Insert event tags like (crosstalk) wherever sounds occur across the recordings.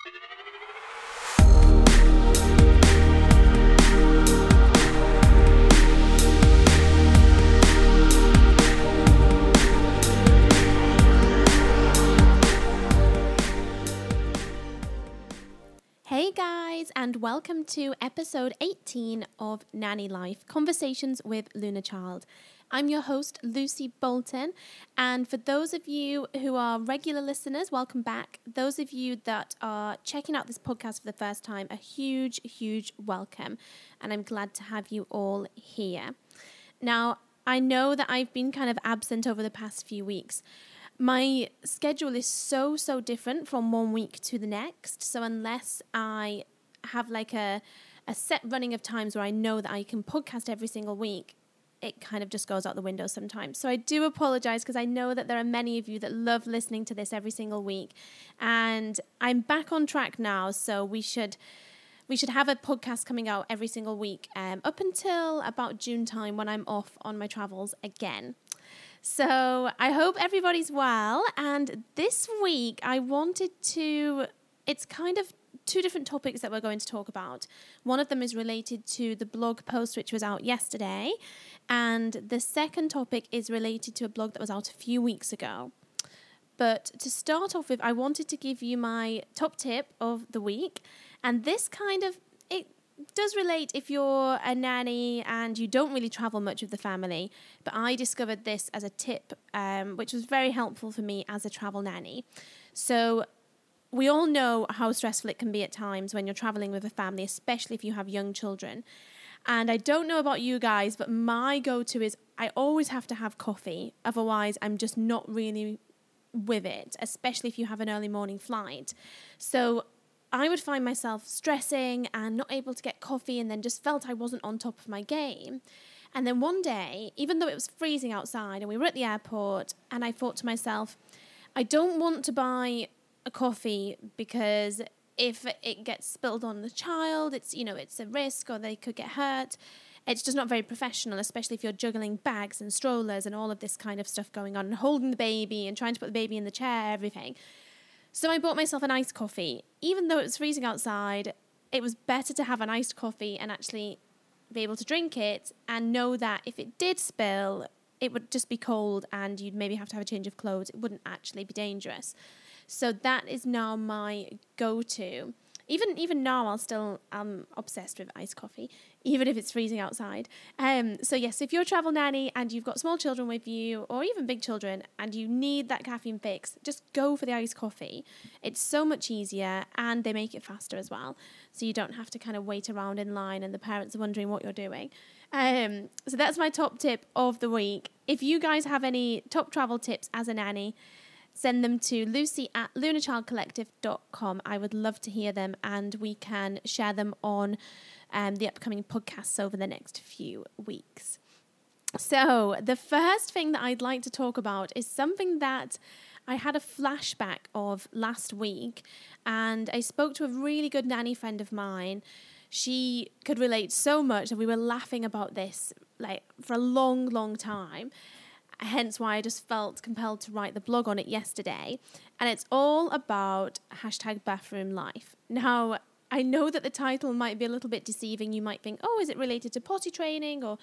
Hey guys, and welcome to episode 18 of Nanny Life Conversations with Luna Child. I'm your host, Lucy Bolton, and for those of you who are regular listeners, welcome back. Those of you that are checking out this podcast for the first time, a huge, huge welcome, and I'm glad to have you all here. Now, I know that I've been kind of absent over the past few weeks my schedule is so so different from one week to the next so unless i have like a a set running of times where i know that i can podcast every single week it kind of just goes out the window sometimes. So I do apologize because I know that there are many of you that love listening to this every single week. And I'm back on track now, so we should we should have a podcast coming out every single week um, up until about June time when I'm off on my travels again. So I hope everybody's well. And this week, I wanted to, it's kind of two different topics that we're going to talk about. One of them is related to the blog post which was out yesterday, and the second topic is related to a blog that was out a few weeks ago. But to start off with, I wanted to give you my top tip of the week, and this kind of it does relate if you're a nanny and you don't really travel much with the family. But I discovered this as a tip, um, which was very helpful for me as a travel nanny. So, we all know how stressful it can be at times when you're traveling with a family, especially if you have young children. And I don't know about you guys, but my go to is I always have to have coffee. Otherwise, I'm just not really with it, especially if you have an early morning flight. So I would find myself stressing and not able to get coffee, and then just felt I wasn't on top of my game. And then one day, even though it was freezing outside and we were at the airport, and I thought to myself, I don't want to buy a coffee because if it gets spilled on the child, it's you know it's a risk or they could get hurt. It's just not very professional, especially if you're juggling bags and strollers and all of this kind of stuff going on, and holding the baby and trying to put the baby in the chair, everything. So I bought myself an iced coffee. Even though it was freezing outside, it was better to have an iced coffee and actually be able to drink it and know that if it did spill, it would just be cold and you'd maybe have to have a change of clothes. It wouldn't actually be dangerous. So that is now my go to even even now I'll still I'm obsessed with iced coffee, even if it's freezing outside. Um, so yes, if you're a travel nanny and you've got small children with you, or even big children, and you need that caffeine fix, just go for the iced coffee. It's so much easier, and they make it faster as well, so you don't have to kind of wait around in line, and the parents are wondering what you're doing. Um, so that's my top tip of the week. If you guys have any top travel tips as a nanny, send them to lucy at lunachildcollective.com. I would love to hear them and we can share them on um, the upcoming podcasts over the next few weeks. So, the first thing that I'd like to talk about is something that I had a flashback of last week, and I spoke to a really good nanny friend of mine. She could relate so much, and we were laughing about this like for a long, long time hence why I just felt compelled to write the blog on it yesterday. And it's all about hashtag bathroom life. Now, I know that the title might be a little bit deceiving. You might think, oh, is it related to potty training or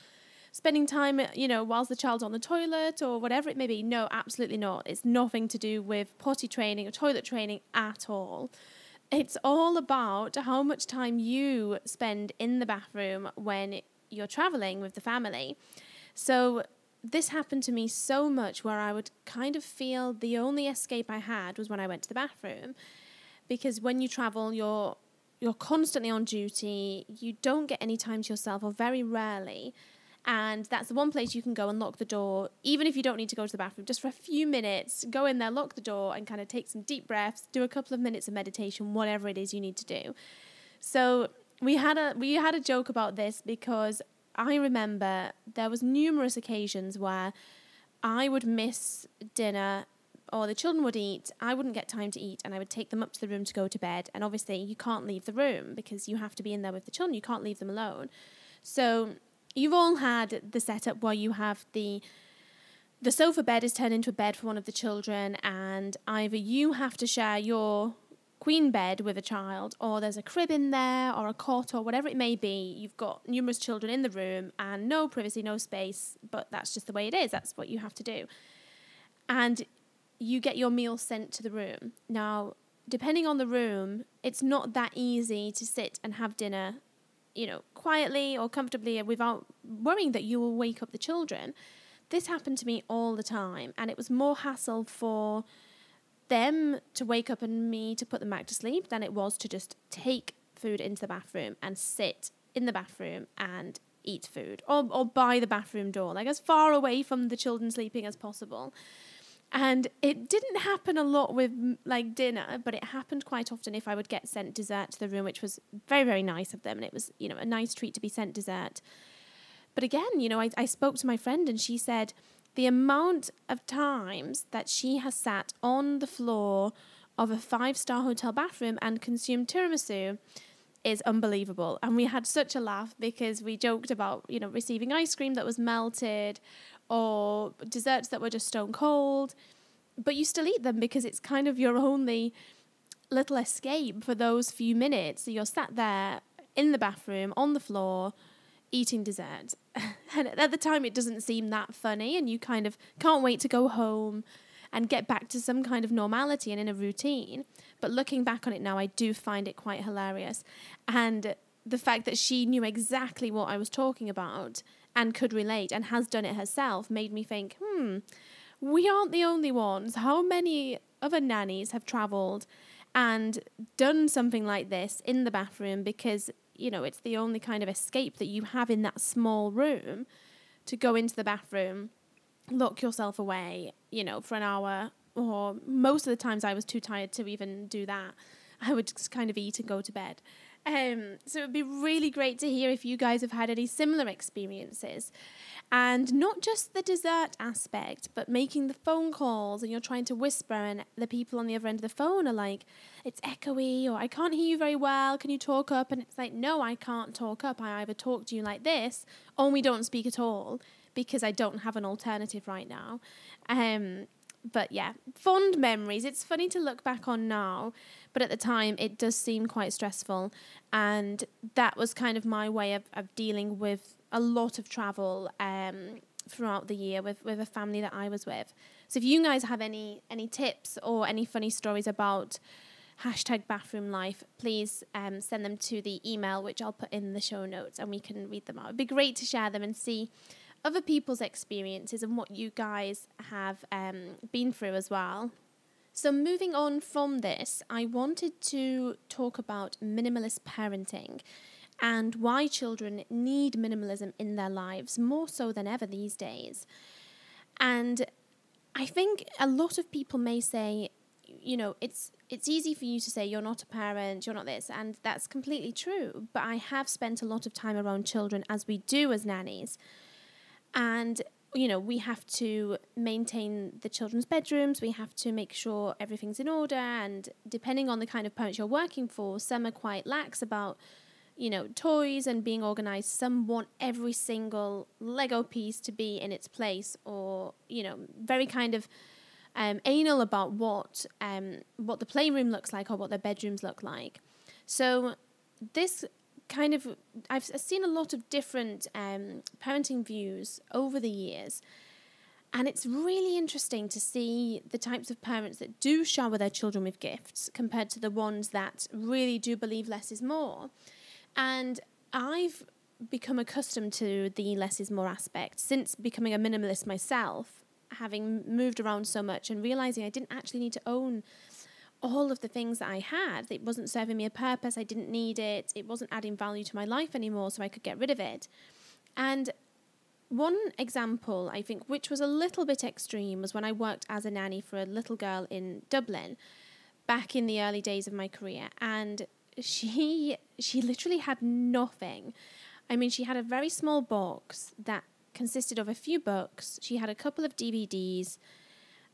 spending time, you know, whilst the child's on the toilet or whatever it may be? No, absolutely not. It's nothing to do with potty training or toilet training at all. It's all about how much time you spend in the bathroom when you're traveling with the family. So, this happened to me so much where I would kind of feel the only escape I had was when I went to the bathroom. Because when you travel, you're you're constantly on duty. You don't get any time to yourself, or very rarely. And that's the one place you can go and lock the door, even if you don't need to go to the bathroom, just for a few minutes. Go in there, lock the door, and kind of take some deep breaths, do a couple of minutes of meditation, whatever it is you need to do. So we had a we had a joke about this because I remember there was numerous occasions where I would miss dinner or the children would eat, I wouldn't get time to eat, and I would take them up to the room to go to bed. And obviously, you can't leave the room because you have to be in there with the children. You can't leave them alone. So you've all had the setup where you have the the sofa bed is turned into a bed for one of the children, and either you have to share your queen bed with a child, or there's a crib in there, or a cot, or whatever it may be. You've got numerous children in the room and no privacy, no space, but that's just the way it is. That's what you have to do. And you get your meal sent to the room. Now, depending on the room, it's not that easy to sit and have dinner, you know, quietly or comfortably without worrying that you will wake up the children. This happened to me all the time, and it was more hassle for them to wake up and me to put them back to sleep than it was to just take food into the bathroom and sit in the bathroom and eat food or, or by the bathroom door, like as far away from the children sleeping as possible. And it didn't happen a lot with like dinner, but it happened quite often if I would get sent dessert to the room, which was very, very nice of them. And it was, you know, a nice treat to be sent dessert. But again, you know, I, I spoke to my friend and she said the amount of times that she has sat on the floor of a five star hotel bathroom and consumed tiramisu is unbelievable. And we had such a laugh because we joked about, you know, receiving ice cream that was melted or desserts that were just stone cold. But you still eat them because it's kind of your only little escape for those few minutes. So you're sat there in the bathroom on the floor eating dessert. (laughs) and at the time, it doesn't seem that funny, and you kind of can't wait to go home and get back to some kind of normality and in a routine. But looking back on it now, I do find it quite hilarious. And the fact that she knew exactly what I was talking about and could relate and has done it herself made me think, hmm, we aren't the only ones. How many other nannies have travelled and done something like this in the bathroom because you know, it's the only kind of escape that you have in that small room to go into the bathroom, lock yourself away, you know, for an hour. Or most of the times I was too tired to even do that. I would just kind of eat and go to bed. Um, so it would be really great to hear if you guys have had any similar experiences. And not just the dessert aspect, but making the phone calls and you're trying to whisper, and the people on the other end of the phone are like, it's echoey, or I can't hear you very well. Can you talk up? And it's like, no, I can't talk up. I either talk to you like this, or we don't speak at all because I don't have an alternative right now. Um, but yeah, fond memories. It's funny to look back on now, but at the time it does seem quite stressful. And that was kind of my way of, of dealing with a lot of travel um, throughout the year with, with a family that I was with. So if you guys have any any tips or any funny stories about hashtag bathroom life, please um, send them to the email which I'll put in the show notes and we can read them out. It'd be great to share them and see other people's experiences and what you guys have um, been through as well. So, moving on from this, I wanted to talk about minimalist parenting and why children need minimalism in their lives more so than ever these days. And I think a lot of people may say, you know, it's it's easy for you to say you're not a parent, you're not this, and that's completely true. But I have spent a lot of time around children as we do as nannies. And you know, we have to maintain the children's bedrooms, we have to make sure everything's in order, and depending on the kind of parents you're working for, some are quite lax about you know, toys and being organized, some want every single Lego piece to be in its place, or you know, very kind of um, anal about what um, what the playroom looks like or what their bedrooms look like. So this kind of I've seen a lot of different um, parenting views over the years. And it's really interesting to see the types of parents that do shower their children with gifts compared to the ones that really do believe less is more. And I've become accustomed to the less is more aspect since becoming a minimalist myself, having moved around so much and realizing I didn't actually need to own all of the things that I had. It wasn't serving me a purpose. I didn't need it. It wasn't adding value to my life anymore, so I could get rid of it. And one example, I think, which was a little bit extreme, was when I worked as a nanny for a little girl in Dublin back in the early days of my career. And she (laughs) she literally had nothing. I mean, she had a very small box that consisted of a few books. She had a couple of DVDs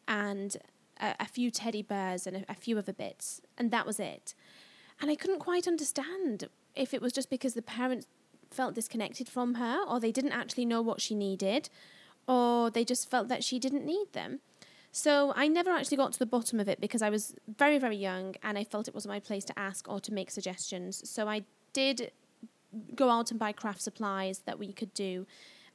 and a, a few teddy bears and a, a few other bits, and that was it. And I couldn't quite understand if it was just because the parents felt disconnected from her, or they didn't actually know what she needed, or they just felt that she didn't need them. So I never actually got to the bottom of it because I was very, very young and I felt it wasn't my place to ask or to make suggestions. So I did go out and buy craft supplies that we could do,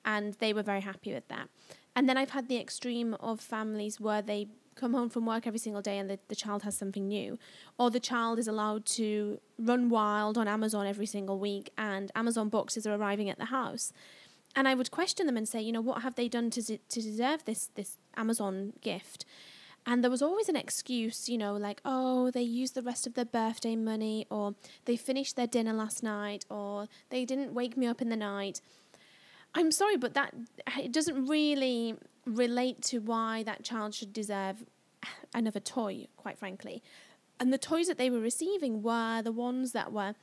and they were very happy with that. And then I've had the extreme of families where they come home from work every single day and the, the child has something new, or the child is allowed to run wild on Amazon every single week, and Amazon boxes are arriving at the house. And I would question them and say, you know, what have they done to, to deserve this this Amazon gift? And there was always an excuse, you know, like, oh, they used the rest of their birthday money, or they finished their dinner last night, or they didn't wake me up in the night. I'm sorry, but that it doesn't really relate to why that child should deserve another toy, quite frankly. And the toys that they were receiving were the ones that were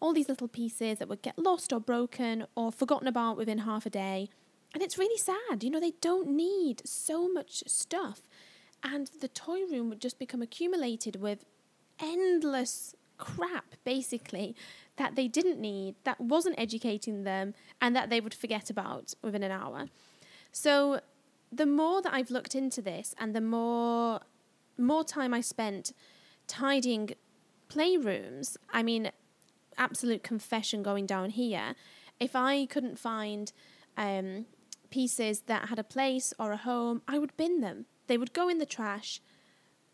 all these little pieces that would get lost or broken or forgotten about within half a day. And it's really sad. You know, they don't need so much stuff. And the toy room would just become accumulated with endless crap, basically, that they didn't need, that wasn't educating them, and that they would forget about within an hour. So the more that I've looked into this and the more more time I spent tidying playrooms, I mean, absolute confession going down here. If I couldn't find um, pieces that had a place or a home, I would bin them. They would go in the trash.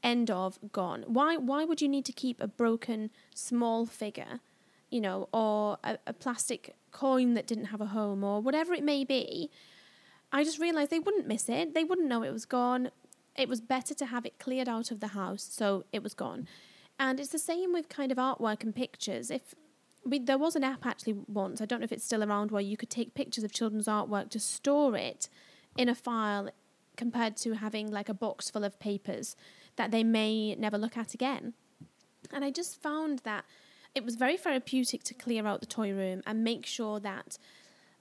End of gone. Why? Why would you need to keep a broken small figure you know, or a, a plastic coin that didn't have a home, or whatever it may be, I just realised they wouldn't miss it. They wouldn't know it was gone. It was better to have it cleared out of the house, so it was gone. And it's the same with kind of artwork and pictures. If we, there was an app actually once, I don't know if it's still around, where you could take pictures of children's artwork to store it in a file compared to having like a box full of papers that they may never look at again. And I just found that it was very therapeutic to clear out the toy room and make sure that,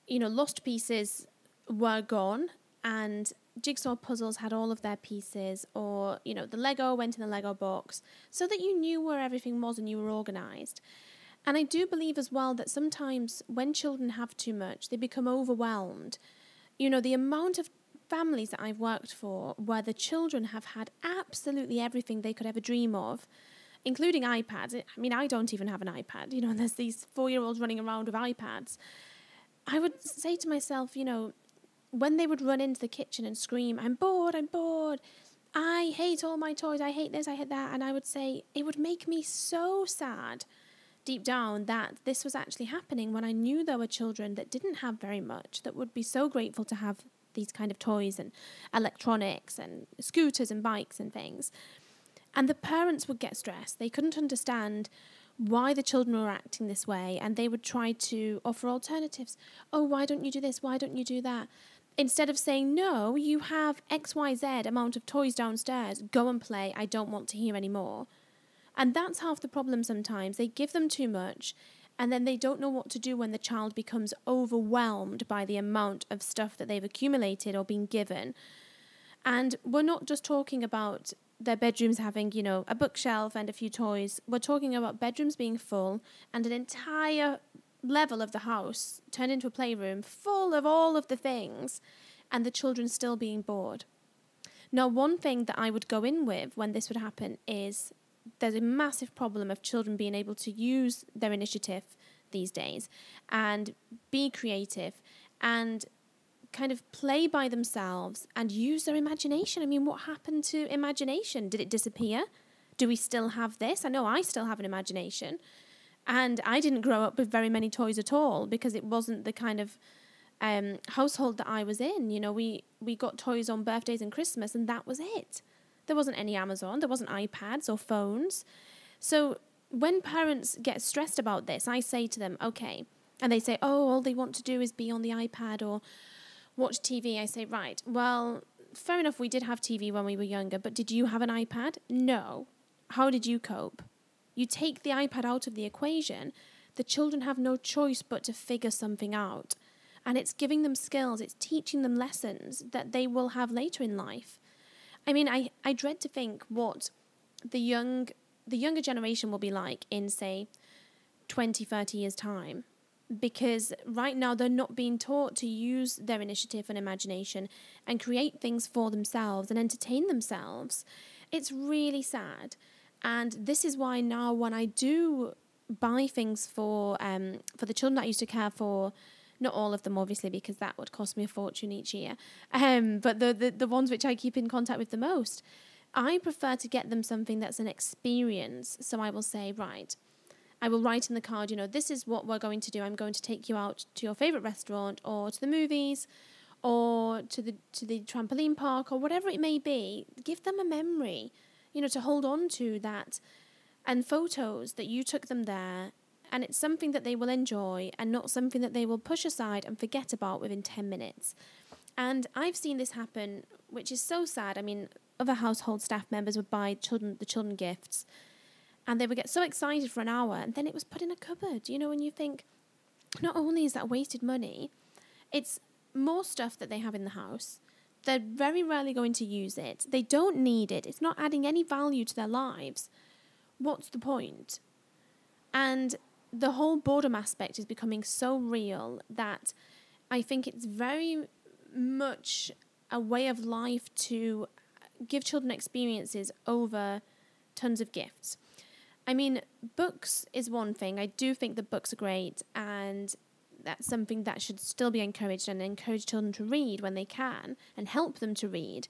you know, lost pieces were gone and jigsaw puzzles had all of their pieces or, you know, the Lego went in the Lego box so that you knew where everything was and you were organized. And I do believe as well that sometimes when children have too much, they become overwhelmed. You know, the amount of families that I've worked for where the children have had absolutely everything they could ever dream of including iPads. I mean, I don't even have an iPad, you know, and (laughs) there's these four year olds running around with iPads. I would say to myself, you know, when they would run into the kitchen and scream, I'm bored, I'm bored, I hate all my toys, I hate this, I hate that, and I would say it would make me so sad deep down that this was actually happening when I knew there were children that didn't have very much that would be so grateful to have these kind of toys and electronics and scooters and bikes and things. And the parents would get stressed. They couldn't understand why the children were acting this way, and they would try to offer alternatives. Oh, why don't you do this? Why don't you do that? Instead of saying, no, you have XYZ amount of toys downstairs, go and play, I don't want to hear any more. And that's half the problem sometimes. They give them too much, and then they don't know what to do when the child becomes overwhelmed by the amount of stuff that they've accumulated or been given. And we're not just talking about their bedrooms having, you know, a bookshelf and a few toys. We're talking about bedrooms being full and an entire level of the house turned into a playroom full of all of the things and the children still being bored. Now, one thing that I would go in with when this would happen is there's a massive problem of children being able to use their initiative these days and be creative and kind of play by themselves and use their imagination. I mean, what happened to imagination? Did it disappear? Do we still have this? I know I still have an imagination. And I didn't grow up with very many toys at all because it wasn't the kind of um, household that I was in. You know, we, we got toys on birthdays and Christmas, and that was it. There wasn't any Amazon, there wasn't iPads or phones. So when parents get stressed about this, I say to them, okay, and they say, oh, all they want to do is be on the iPad or watch TV, I say, right, well, fair enough, we did have TV when we were younger, but did you have an iPad? No. How did you cope? You take the iPad out of the equation, the children have no choice but to figure something out. And it's giving them skills, it's teaching them lessons that they will have later in life. I mean, I, I dread to think what the young the younger generation will be like in say 20 30 years time because right now they're not being taught to use their initiative and imagination and create things for themselves and entertain themselves. It's really sad. And this is why now when I do buy things for um for the children that I used to care for, not all of them obviously because that would cost me a fortune each year. Um but the the, the ones which I keep in contact with the most, I prefer to get them something that's an experience. So I will say, right, I will write in the card, you know, this is what we're going to do. I'm going to take you out to your favorite restaurant or to the movies or to the to the trampoline park or whatever it may be. Give them a memory, you know, to hold on to that and photos that you took them there and it's something that they will enjoy and not something that they will push aside and forget about within 10 minutes. And I've seen this happen, which is so sad. I mean, other household staff members would buy children the children gifts and they would get so excited for an hour and then it was put in a cupboard you know and you think not only is that wasted money it's more stuff that they have in the house they're very rarely going to use it they don't need it it's not adding any value to their lives what's the point? and the whole boredom aspect is becoming so real that i think it's very much a way of life to give children experiences over tons of gifts I mean, books is one thing. I do think that books are great, and that's something that should still be encouraged and encourage children to read when they can and help them to read.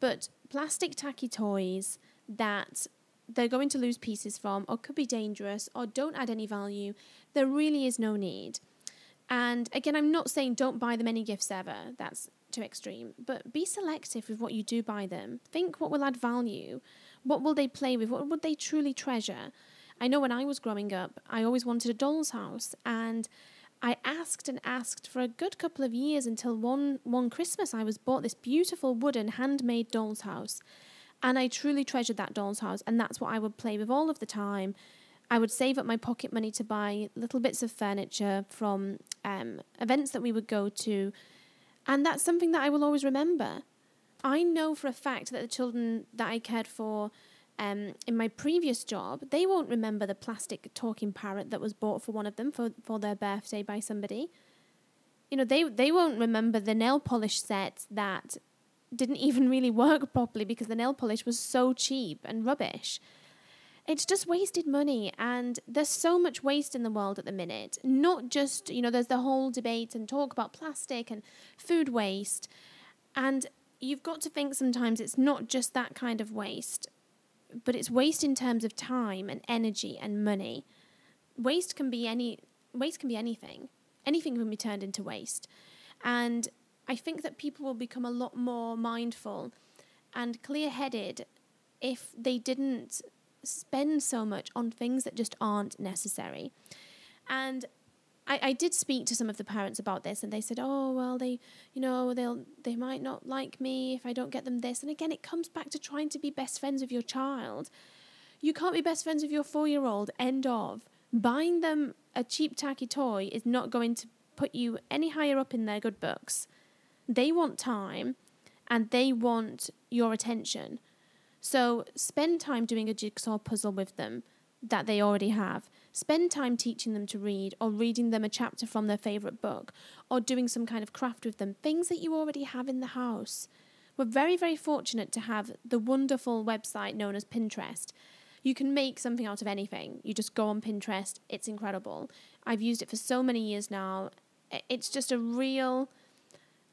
But plastic tacky toys that they're going to lose pieces from, or could be dangerous, or don't add any value, there really is no need. And again, I'm not saying don't buy them any gifts ever. That's too extreme. But be selective with what you do buy them. Think what will add value. What will they play with? What would they truly treasure? I know when I was growing up, I always wanted a doll's house, and I asked and asked for a good couple of years until one one Christmas I was bought this beautiful wooden handmade doll's house. And I truly treasured that doll's house, and that's what I would play with all of the time. I would save up my pocket money to buy little bits of furniture from um, events that we would go to, and that's something that I will always remember. I know for a fact that the children that I cared for um, in my previous job, they won't remember the plastic talking parrot that was bought for one of them for, for their birthday by somebody. You know, they, they won't remember the nail polish set that didn't (laughs) even really work properly because the nail polish was so cheap and rubbish. It's just wasted money, and there's so much waste in the world at the minute. Not just, you know, there's the whole debate and talk about plastic and food waste. And you've got to think sometimes it's not just that kind of waste, but it's waste in terms of time and energy and money. Waste can be any waste can be anything. Anything can be turned into waste. And I think that people will become a lot more mindful and clear-headed if they didn't spend so much on things that just aren't necessary. And I, I did speak to some of the parents about this and they said, Oh well they you know, they'll they might not like me if I don't get them this and again it comes back to trying to be best friends with your child. You can't be best friends with your four year old, end of. Buying them a cheap tacky toy is not going to put you any higher up in their good books. They want time and they want your attention. So spend time doing a jigsaw puzzle with them that they already have. Spend time teaching them to read or reading them a chapter from their favourite book or doing some kind of craft with them, things that you already have in the house. We're very, very fortunate to have the wonderful website known as Pinterest. You can make something out of anything. You just go on Pinterest, it's incredible. I've used it for so many years now. It's just a real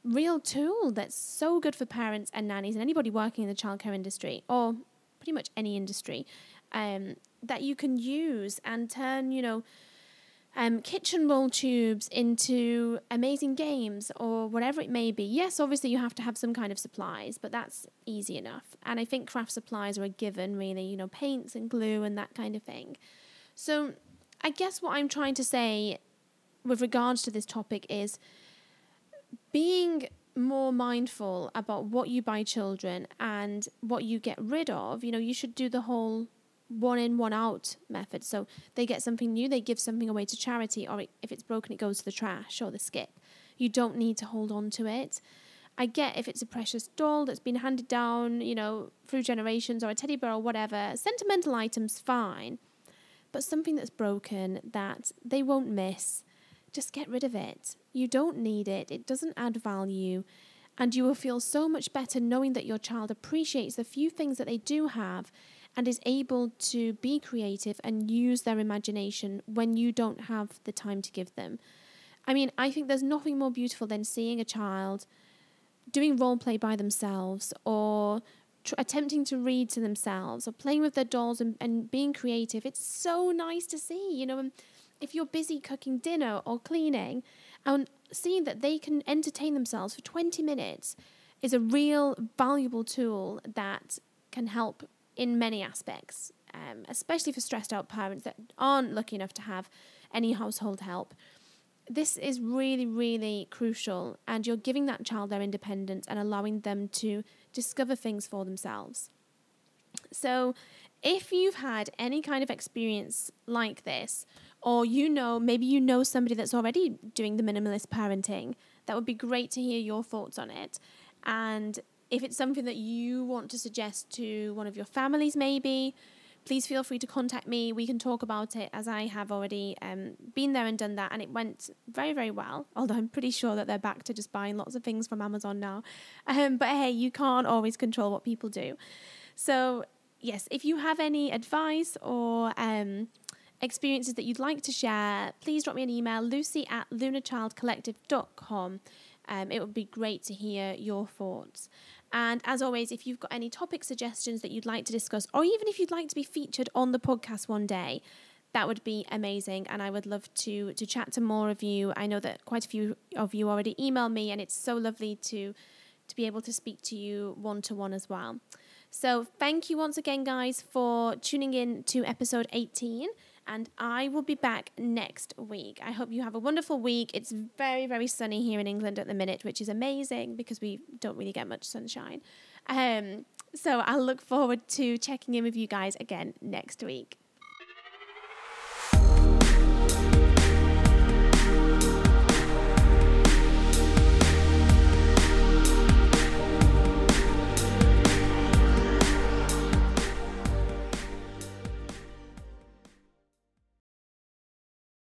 real tool that's so good for parents and nannies and anybody working in the childcare industry or pretty much any industry um, that you can use and turn, you know, um, kitchen roll tubes into amazing games or whatever it may be. Yes, obviously you have to have some kind of supplies, but that's easy enough. And I think craft supplies are a given, really, you know, paints and glue and that kind of thing. So I guess what I'm trying to say with regards to this topic is being more mindful about what you buy children and what you get rid of. You know, you should do the whole one in, one out method. So they get something new, they give something away to charity, or if it's broken, it goes to the trash or the skip. You don't need to hold on to it. I get if it's a precious doll that's been handed down, you know, through generations or a teddy bear or whatever, sentimental items, fine. But something that's broken that they won't miss, just get rid of it. You don't need it, it doesn't add value. And you will feel so much better knowing that your child appreciates the few things that they do have and is able to be creative and use their imagination when you don't have the time to give them. I mean, I think there's nothing more beautiful than seeing a child doing role play by themselves or tr- attempting to read to themselves or playing with their dolls and, and being creative. It's so nice to see, you know, um, if you're busy cooking dinner or cleaning and seeing that they can entertain themselves for 20 minutes is a real valuable tool that can help in many aspects, um, especially for stressed out parents that aren't lucky enough to have any household help. This is really, really crucial, and you're giving that child their independence and allowing them to discover things for themselves. So, if you've had any kind of experience like this, or you know, maybe you know somebody that's already doing the minimalist parenting, that would be great to hear your thoughts on it. And if it's something that you want to suggest to one of your families, maybe, please feel free to contact me. We can talk about it as I have already um, been there and done that, and it went very, very well. Although I'm pretty sure that they're back to just buying lots of things from Amazon now. Um, but hey, you can't always control what people do. So, yes, if you have any advice or um, experiences that you'd like to share, please drop me an email, lucy at lunachildcollective.com. Um, it would be great to hear your thoughts. And as always, if you've got any topic suggestions that you'd like to discuss, or even if you'd like to be featured on the podcast one day, that would be amazing. And I would love to to chat to more of you. I know that quite a few of you already email me, and it's so lovely to to be able to speak to you one to one as well. So thank you once again, guys, for tuning in to episode 18 and I will be back next week. I hope you have a wonderful week. It's very, very sunny here in England at the minute, which is amazing because we don't really get much sunshine. Um, so I'll look forward to checking in with you guys again next week.